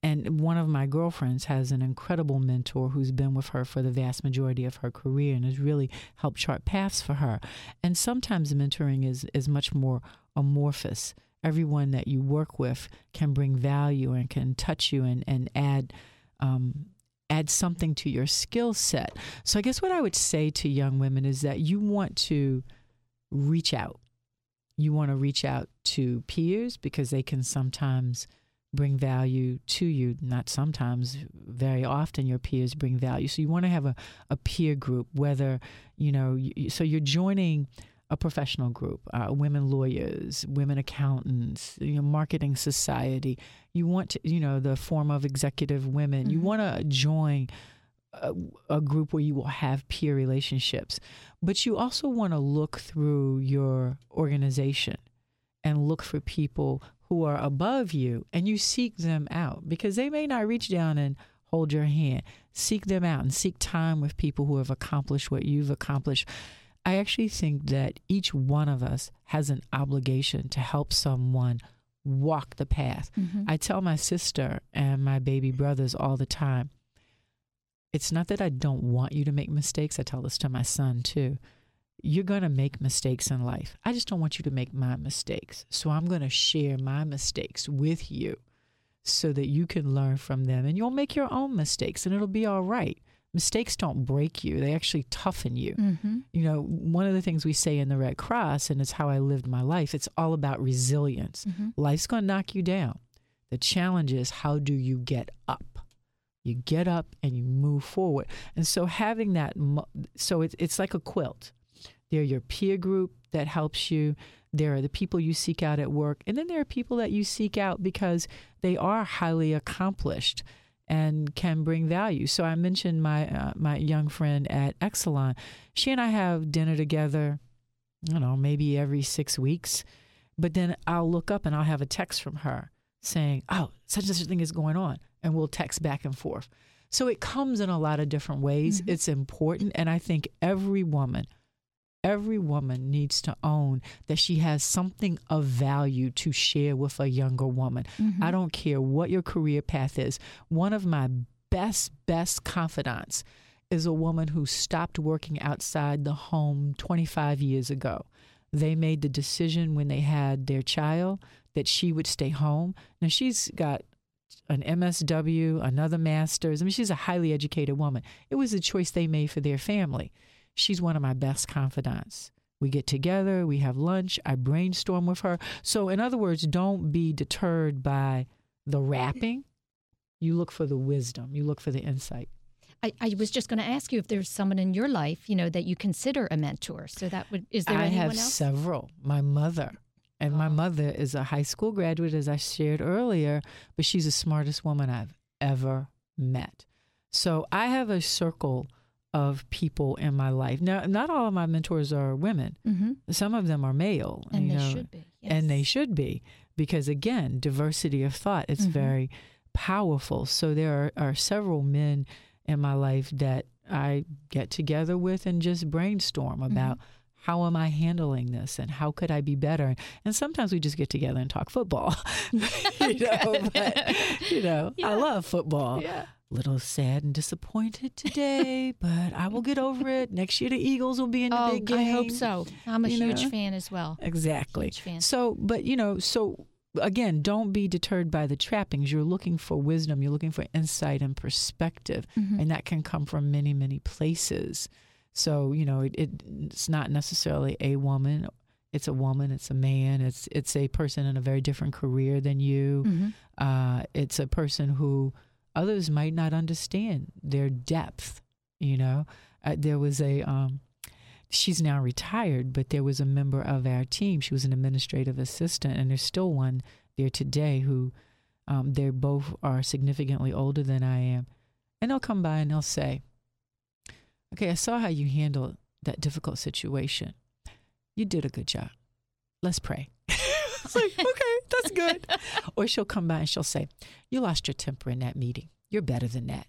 And one of my girlfriends has an incredible mentor who's been with her for the vast majority of her career and has really helped chart paths for her. And sometimes mentoring is, is much more amorphous. Everyone that you work with can bring value and can touch you and, and add um, add something to your skill set. So I guess what I would say to young women is that you want to reach out. You want to reach out to peers because they can sometimes bring value to you. Not sometimes, very often your peers bring value. So you want to have a, a peer group, whether, you know, you, so you're joining a professional group, uh, women lawyers, women accountants, you know, marketing society. You want to, you know, the Forum of Executive Women. You want to join a, a group where you will have peer relationships, but you also want to look through your organization and look for people who are above you and you seek them out because they may not reach down and hold your hand. Seek them out and seek time with people who have accomplished what you've accomplished. I actually think that each one of us has an obligation to help someone walk the path. Mm-hmm. I tell my sister and my baby brothers all the time it's not that I don't want you to make mistakes. I tell this to my son too. You're going to make mistakes in life. I just don't want you to make my mistakes. So I'm going to share my mistakes with you so that you can learn from them and you'll make your own mistakes and it'll be all right. Mistakes don't break you, they actually toughen you. Mm-hmm. You know, one of the things we say in the Red Cross, and it's how I lived my life, it's all about resilience. Mm-hmm. Life's going to knock you down. The challenge is how do you get up? You get up and you move forward. And so having that, so it's, it's like a quilt. They're your peer group that helps you. There are the people you seek out at work. And then there are people that you seek out because they are highly accomplished and can bring value. So I mentioned my uh, my young friend at Exelon. She and I have dinner together, I don't know, maybe every six weeks. But then I'll look up and I'll have a text from her saying, "Oh, such and such a thing is going on," and we'll text back and forth. So it comes in a lot of different ways. It's important, and I think every woman, every woman needs to own that she has something of value to share with a younger woman. Mm-hmm. I don't care what your career path is. One of my best, best confidants is a woman who stopped working outside the home 25 years ago. They made the decision when they had their child that she would stay home. Now she's got an MSW, another master's. I mean, she's a highly educated woman. It was a choice they made for their family. She's one of my best confidants. We get together, we have lunch, I brainstorm with her. So, in other words, don't be deterred by the rapping. You look for the wisdom, you look for the insight. I, I was just going to ask you if there's someone in your life, you know, that you consider a mentor. So that would is there I anyone have else? several. My mother. And my Oh. mother is a high school graduate, as I shared earlier, but she's the smartest woman I've ever met. So I have a circle of people in my life. Now, not all of my mentors are women. mm-hmm. Some of them are male. And they know, should be. And they should be, because again, diversity of thought, it's Mhm. very powerful. So there are, are several men in my life that I get together with and just brainstorm Mm-hmm. about how am I handling this and how could I be better? And sometimes we just get together and talk football. (laughs) (laughs) you know, but you know, Yeah. I love football. Yeah. Little sad and disappointed today, (laughs) but I will get over it. Next year the Eagles will be in the Oh, big game. I hope so. I'm a you huge know? fan as well. Exactly. Huge fan. So, but you know, so again, don't be deterred by the trappings. You're looking for wisdom, you're looking for insight and perspective, Mhm. and that can come from many, many places. So, you know, it, it, it's not necessarily a woman. It's a woman. It's a man. It's it's a person in a very different career than you. Mhm. Uh, it's a person who others might not understand their depth. You know, uh, there was a um, she's now retired, but there was a member of our team. She was an administrative assistant, and there's still one there today who um, they both are significantly older than I am, and they'll come by and they'll say, "Okay, I saw how you handled that difficult situation. You did a good job. Let's pray." (laughs) it's like, okay, (laughs) (laughs) that's good. or she'll come by and she'll say, "You lost your temper in that meeting. You're better than that.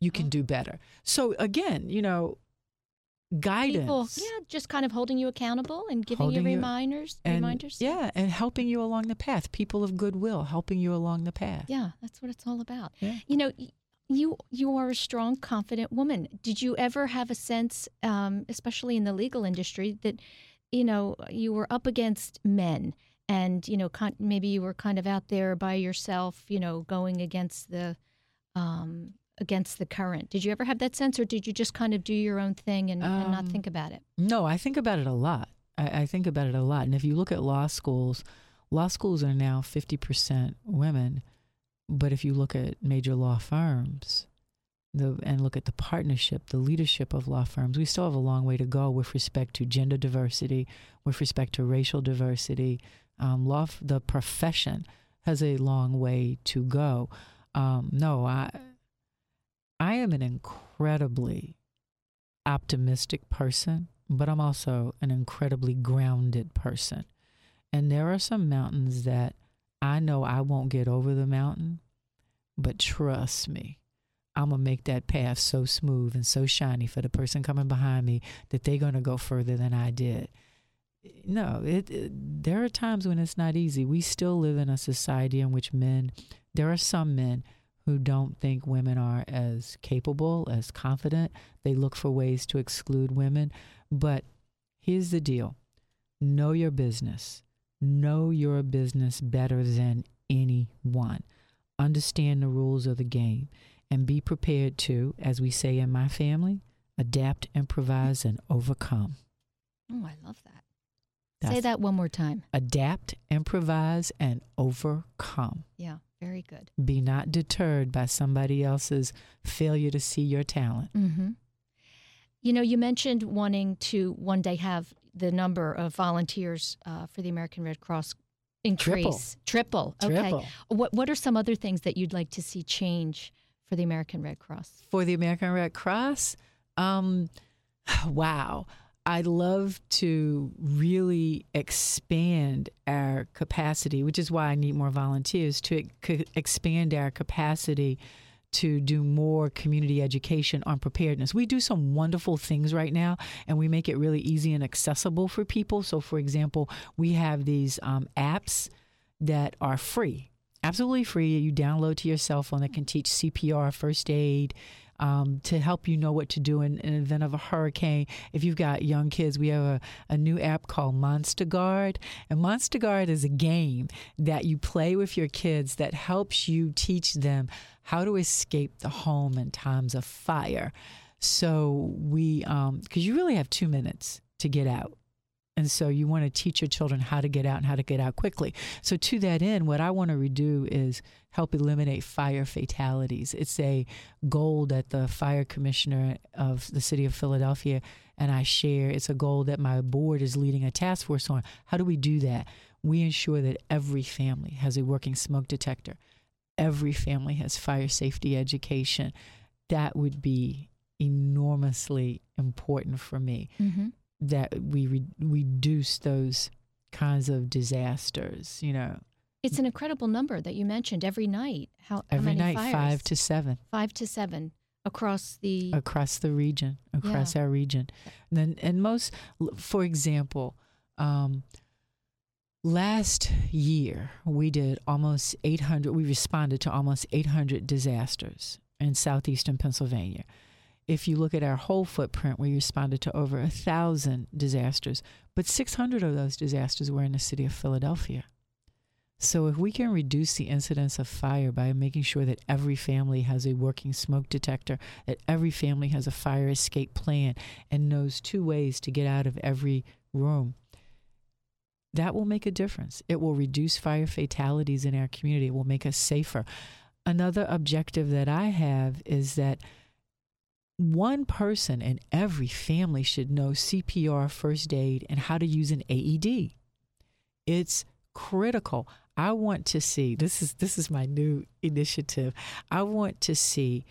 You can Oh. do better." So again, you know, guidance. People, yeah, just kind of holding you accountable and giving Holding you you- reminders. and reminders. yeah, and helping you along the path. People of goodwill helping you along the path. Yeah, that's what it's all about. Yeah. You know, you you are a strong, confident woman. Did you ever have a sense, um, especially in the legal industry, that you know you were up against men, and you know, con- maybe you were kind of out there by yourself, you know, going against the um, against the current. Did you ever have that sense, or did you just kind of do your own thing and, and not Um, think about it? No, I think about it a lot. I, I think about it a lot. And if you look at law schools, law schools are now 50% women. But if you look at major law firms the, and look at the partnership, the leadership of law firms, we still have a long way to go with respect to gender diversity, with respect to racial diversity. Um, law, the profession has a long way to go. Um, no, I, I am an incredibly optimistic person, but I'm also an incredibly grounded person. And there are some mountains that I know I won't get over the mountain, but trust me, I'm going to make that path so smooth and so shiny for the person coming behind me that they're going to go further than I did. No, it, it there are times when it's not easy. We still live in a society in which men, there are some men who don't think women are as capable, as confident. They look for ways to exclude women. But here's the deal know your business, know your business better than anyone. Understand the rules of the game and be prepared to, as we say in my family, adapt, improvise, and overcome. Oh, I love that. Say that one more time. Adapt, improvise, and overcome. Yeah, very good. Be not deterred by somebody else's failure to see your talent. Mm-hmm. You know, you mentioned wanting to one day have the number of volunteers uh, for the American Red Cross increase. Triple. Okay. Triple. What What are some other things that you'd like to see change for the American Red Cross? For the American Red Cross, um, (sighs) wow. I'd love to really expand our capacity, which is why I need more volunteers to expand our capacity to do more community education on preparedness. We do some wonderful things right now, and we make it really easy and accessible for people. So, for example, we have these um, apps that are free, absolutely free. You download to your cell phone that can teach CPR, first aid, um, to help you know what to do in, in an event of a hurricane. If you've got young kids, we have a, a new app called Monster Guard. And Monster Guard is a game that you play with your kids that helps you teach them how to escape the home in times of fire. So we, because um, you really have two minutes to get out. And so you want to teach your children how to get out and how to get out quickly. So to that end, what I want to redo is help eliminate fire fatalities. It's a goal that the fire commissioner of the city of Philadelphia and I share. It's a goal that my board is leading a task force on. How do we do that? We ensure that every family has a working smoke detector. Every family has fire safety education. That would be enormously important for me. Mm-hmm that we re- reduce those kinds of disasters. You know, it's an incredible number that you mentioned every night. How every how night fires? five to seven. Five to seven across the across the region, across yeah. our region. And then and most, for example. Um, Last year, we did almost 800, we responded to almost 800 disasters in southeastern Pennsylvania if you look at our whole footprint, we responded to over a thousand disasters, but 600 of those disasters were in the city of Philadelphia. So, if we can reduce the incidence of fire by making sure that every family has a working smoke detector, that every family has a fire escape plan, and knows two ways to get out of every room, that will make a difference. It will reduce fire fatalities in our community, it will make us safer. Another objective that I have is that one person in every family should know CPR, first aid, and how to use an AED. It's critical. I want to see this is this is my new initiative. I want to see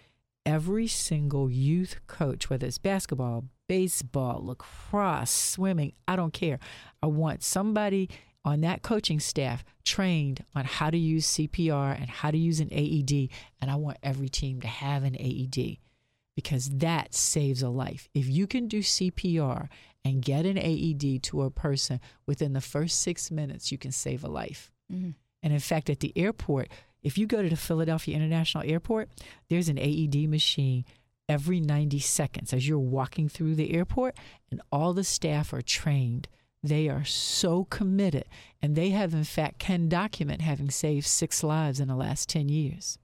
every single youth coach, whether it's basketball, baseball, lacrosse, swimming, I don't care. I want somebody on that coaching staff trained on how to use CPR and how to use an AED, and I want every team to have an AED because that saves a life. If you can do CPR and get an AED to a person within the first six minutes, you can save a life. Mm-hmm. And in fact, at the airport, if you go to the Philadelphia International Airport, there's an AED machine every 90 seconds as you're walking through the airport, and all the staff are trained. They are so committed, and they have, in fact, can document having saved six lives in the last 10 years.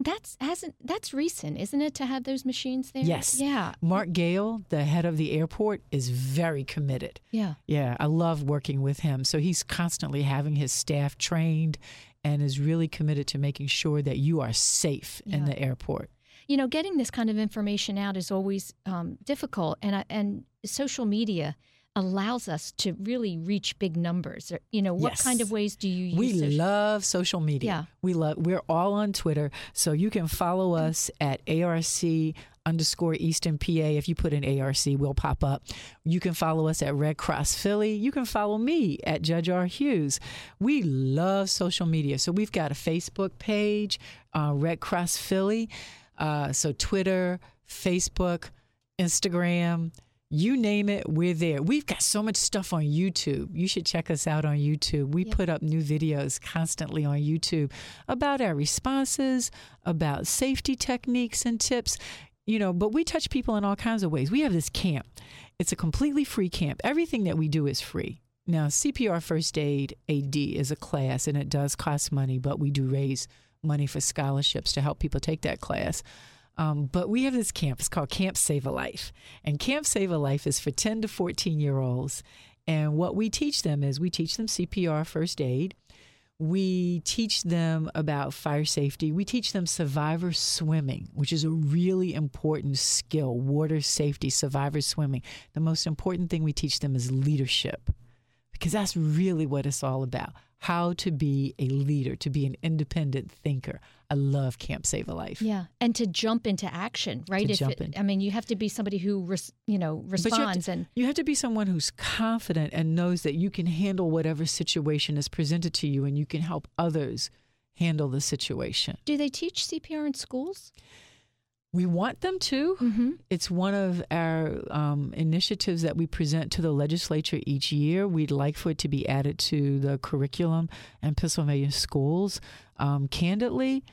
That's hasn't that's recent, isn't it, to have those machines there? Yes. Yeah. Mark Gale, the head of the airport, is very committed. Yeah. Yeah. I love working with him. So he's constantly having his staff trained and is really committed to making sure that you are safe yeah. in the airport. You know, getting this kind of information out is always um, difficult, and and social media allows us to really reach big numbers. You know, what yes. kind of ways do you use? We social- love social media. Yeah. We love we're all on Twitter. So you can follow us at ARC underscore Eastern PA. If you put in ARC, we'll pop up. You can follow us at Red Cross Philly. You can follow me at Judge R. Hughes. We love social media. So we've got a Facebook page, uh, Red Cross Philly. Uh, so Twitter, Facebook, Instagram, you name it, we're there. We've got so much stuff on YouTube. You should check us out on YouTube. We put up new videos constantly on YouTube about our responses, about safety techniques and tips, you know, but we touch people in all kinds of ways. We have this camp. It's a completely free camp. Everything that we do is free. Now, CPR First Aid AED is a class and it does cost money, but we do raise money for scholarships to help people take that class. Um, but we have this camp. It's called Camp Save a Life. And Camp Save a Life is for 10 to 14 year olds. And what we teach them is we teach them CPR first aid. We teach them about fire safety. We teach them survivor swimming, which is a really important skill water safety, survivor swimming. The most important thing we teach them is leadership, because that's really what it's all about how to be a leader, to be an independent thinker. I love Camp Save a Life. Yeah, and to jump into action, right? To if jump it, in. I mean, you have to be somebody who res, you know responds you to, and you have to be someone who's confident and knows that you can handle whatever situation is presented to you, and you can help others handle the situation. Do they teach CPR in schools? We want them to. Mm-hmm. It's one of our um, initiatives that we present to the legislature each year. We'd like for it to be added to the curriculum in Pennsylvania schools. Um, candidly,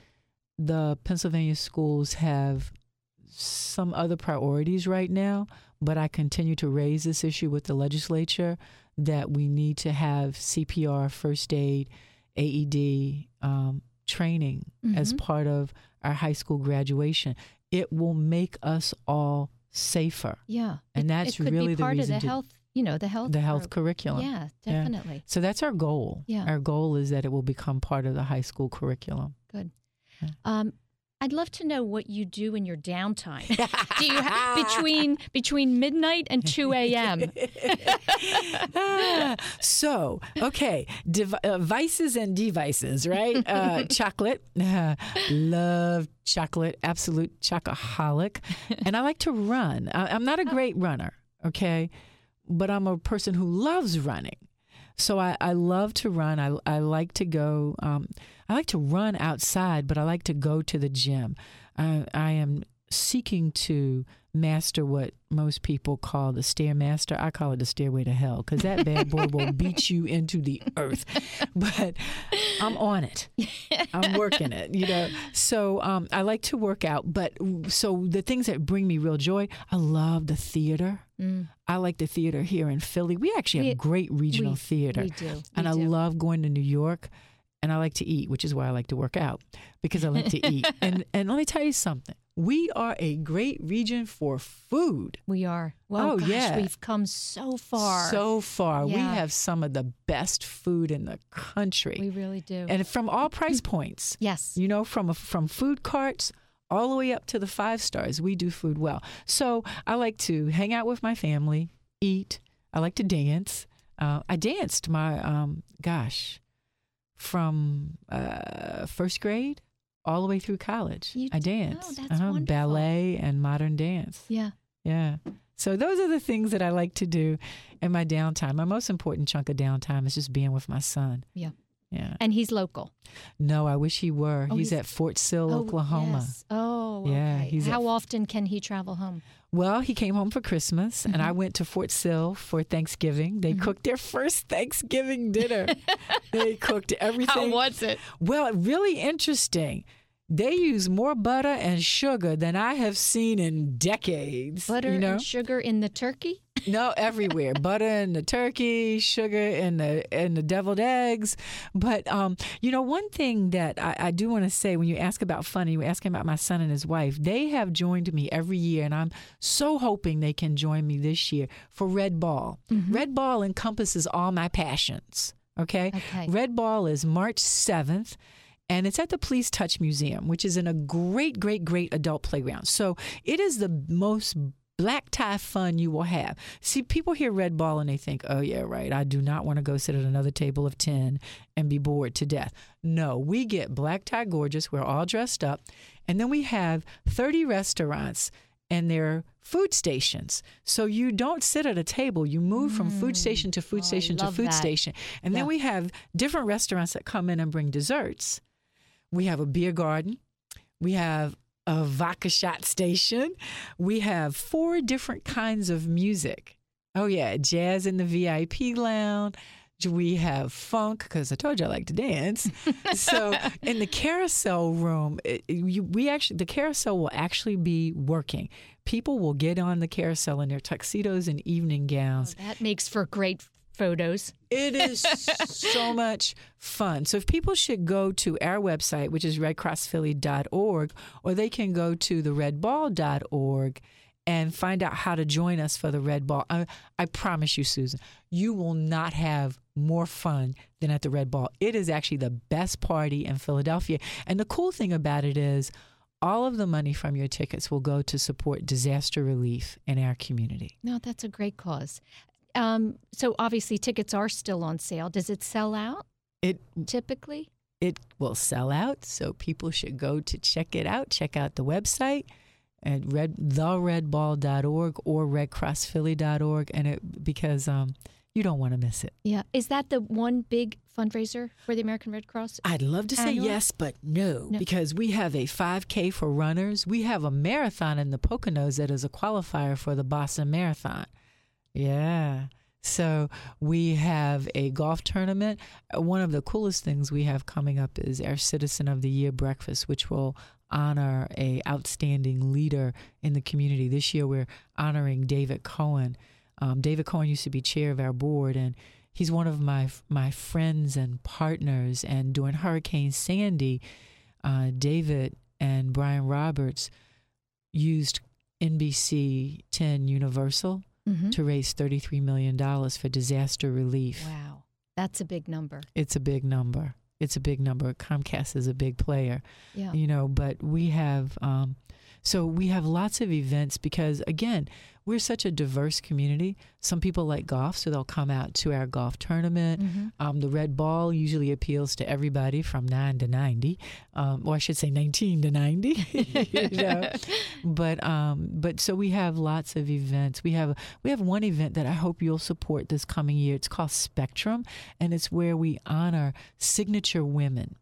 the Pennsylvania schools have some other priorities right now, but I continue to raise this issue with the legislature that we need to have CPR, first aid, AED um, training as Mhm. part of our high school graduation. It will make us all safer. Yeah, And that's it could really be the part reason of the to- health. You know, the health. The health curriculum. Yeah, Yeah. definitely. So that's our goal. Yeah. Our goal is that it will become part of the high school curriculum. Good. Yeah. Um, I'd love to know what you do in your downtime. (laughs) do you between between midnight and two a.m. (laughs) So, okay, Dev- uh, vices and devices, right? (laughs) Uh, chocolate, uh, love chocolate, absolute chocoholic, and I like to run. I- I'm not a great runner, okay, but I'm a person who loves running. So I, I love to run. I, I like to go. Um, I like to run outside, but I like to go to the gym. I, I am seeking to master what most people call the stairmaster. I call it the stairway to hell because that bad boy will (laughs) beat you into the earth. (laughs) But I'm on it. I'm working it. You know. So um, I like to work out. But so the things that bring me real joy, I love the theater. Mm, I like the theater here in Philly. We actually have We- great regional we- theater. We do. and I do. love going to New York. And I like to eat, which is why I like to work out because I like to eat. (laughs) And and let me tell you something. We are a great region for food. We are. Well, Oh, gosh, yeah. we've come so far. So far, we have some of the best food in the country, we really do. and from all price points. yes. You know, from from food carts all the way up to the five stars, we do food well. So I like to hang out with my family, eat. I like to dance. Uh, I danced my um, gosh, from uh, first grade all the way through college. You I oh, danced that's uh-huh, ballet and modern dance. yeah. Yeah. So those are the things that I like to do in my downtime. My most important chunk of downtime is just being with my son. Yeah. Yeah. And he's local. No, I wish he were. Oh, he's, he's- at Fort Sill, Oh, Oklahoma. yes. Oh, Yeah, okay. he's at- How often can he travel home? Well, he came home for Christmas, and Mm-hmm. I went to Fort Sill for Thanksgiving. They cooked their first Thanksgiving dinner. (laughs) they cooked everything. How was it? Well, really interesting. They use more butter and sugar than I have seen in decades. Butter you know? and sugar in the turkey? No, everywhere. Butter in the turkey, sugar in the in the deviled eggs. But um, you know, one thing that I, I do want to say when you ask about fun, and you asking about my son and his wife, they have joined me every year, and I'm so hoping they can join me this year for Red Ball. Red Ball encompasses all my passions. Okay. Okay. Red Ball is March seventh. And it's at the Please Touch Museum, which is in a great, great, great adult playground. So it is the most black tie fun you will have. See, people hear Red Ball and they think, oh, yeah, right. I do not want to go sit at another table of 10 and be bored to death. No, we get black tie gorgeous. We're all dressed up. And then we have 30 restaurants and their food stations. So you don't sit at a table, you move from food mm. station to food Oh, station to food that. station. And Yeah. then we have different restaurants that come in and bring desserts. We have a beer garden. We have a vodka shot station. We have four different kinds of music. Oh, yeah, jazz in the VIP lounge. We have funk because I told you I like to dance. (laughs) so in the carousel room, it, you, we actually the carousel will actually be working. People will get on the carousel in their tuxedos and evening gowns. Oh, that makes for great photos. It is so (laughs) much fun. So if people should go to our website, which is redcrossphilly.org, or they can go to the redball.org and find out how to join us for the Red Ball. I, I promise you, Susan, you will not have more fun than at the Red Ball. It is actually the best party in Philadelphia. And the cool thing about it is all of the money from your tickets will go to support disaster relief in our community. No, that's a great cause. Um, so obviously tickets are still on sale. Does it sell out It typically? it will sell out. So people should go to check it out. Check out the website at red theredball.org or redcrossphilly.org and it because um You don't want to miss it. Yeah. Is that the one big fundraiser for the American Red Cross? I'd love to say yes, but no, No. because we have a 5K for runners. We have a marathon in the Poconos that is a qualifier for the Boston Marathon. Yeah. So we have a golf tournament. Uh, One of the coolest things we have coming up is our Citizen of the Year breakfast, which will honor a outstanding leader in the community. This year we're honoring David Cohen. Um, David Cohen used to be chair of our board, and he's one of my my friends and partners. And during Hurricane Sandy, uh, David and Brian Roberts used NBC 10 Universal Mhm. to raise $33 million for disaster relief. Wow. That's a big number. It's a big number. It's a big number. Comcast is a big player, Yeah. you know, but we have, um, so we have lots of events because, again, we're such a diverse community. Some people like golf, so they'll come out to our golf tournament. Mhm. Um, the red ball usually appeals to everybody from 9 to 90, um, or I should say 19 to 90. (laughs) you know? (laughs) But um, but so we have lots of events. We have we have one event that I hope you'll support this coming year. It's called Spectrum, and it's where we honor signature women,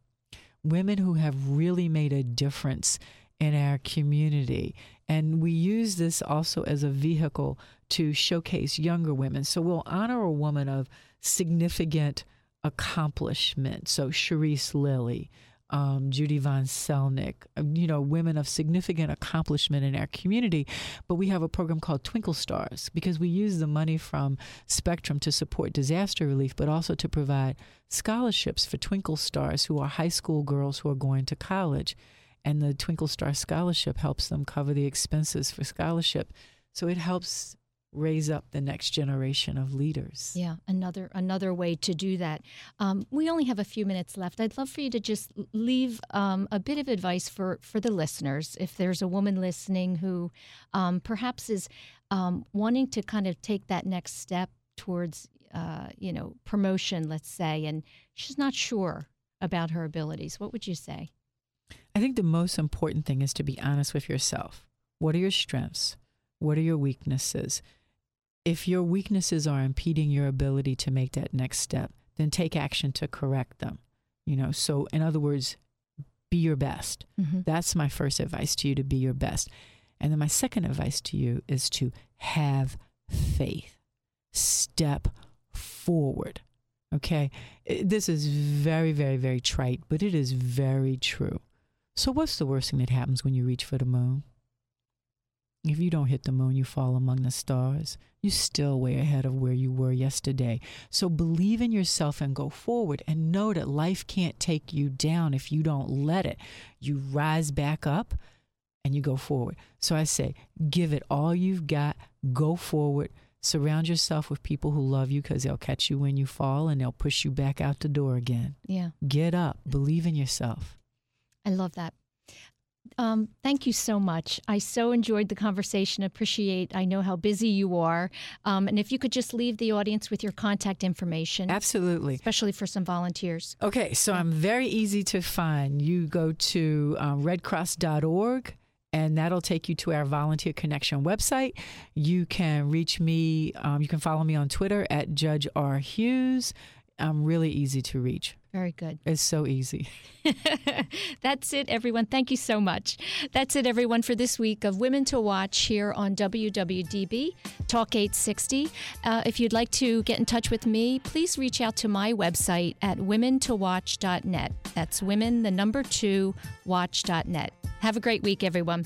women who have really made a difference in our community. And we use this also as a vehicle to showcase younger women. So we'll honor a woman of significant accomplishment. So Cherise Lilly, um, Judy Von Seldeneck, uh, you know, women of significant accomplishment in our community. But we have a program called Twinkle Stars because we use the money from Spectrum to support disaster relief, but also to provide scholarships for Twinkle Stars who are high school girls who are going to college. And the Twinkle Star Scholarship helps them cover the expenses for scholarship. So it helps raise up the next generation of leaders. Yeah, another another way to do that. Um, we only have a few minutes left. I'd love for you to just leave um, a bit of advice for for the listeners. If there's a woman listening who um, perhaps is um, wanting to kind of take that next step towards, uh, you know, promotion, let's say, and she's not sure about her abilities, what would you say? I think the most important thing is to be honest with yourself. What are your strengths? What are your weaknesses? If your weaknesses are impeding your ability to make that next step, then take action to correct them. You know, so in other words, be your best. Mm-hmm. That's my first advice to you to be your best. And then my second advice to you is to have faith. Step forward. Okay? This is very, very, very trite, but it is very true. So, what's the worst thing that happens when you reach for the moon? If you don't hit the moon, you fall among the stars. You're still way ahead of where you were yesterday. So believe in yourself and go forward and know that life can't take you down if you don't let it. You rise back up and you go forward. So I say, give it all you've got, go forward. Surround yourself with people who love you because they'll catch you when you fall and they'll push you back out the door again. Yeah, Get up, believe in yourself. I love that. Um, thank you so much. I so enjoyed the conversation. Appreciate. I know how busy you are, um, and if you could just leave the audience with your contact information, Absolutely. especially for some volunteers. Okay, so I'm very easy to find. You go to um, redcross.org and that'll take you to our Volunteer Connection website. You can reach me, um, you can follow me on Twitter at Judge R. Hughes. I'm really easy to reach. Very good. It's so easy. (laughs) (laughs) That's it, everyone. Thank you so much. That's it, everyone, for this week of Women to Watch here on WWDB Talk 860. Uh, if you'd like to get in touch with me, please reach out to my website at womentowatch.net. That's women, the number two, watch.net. Have a great week, everyone.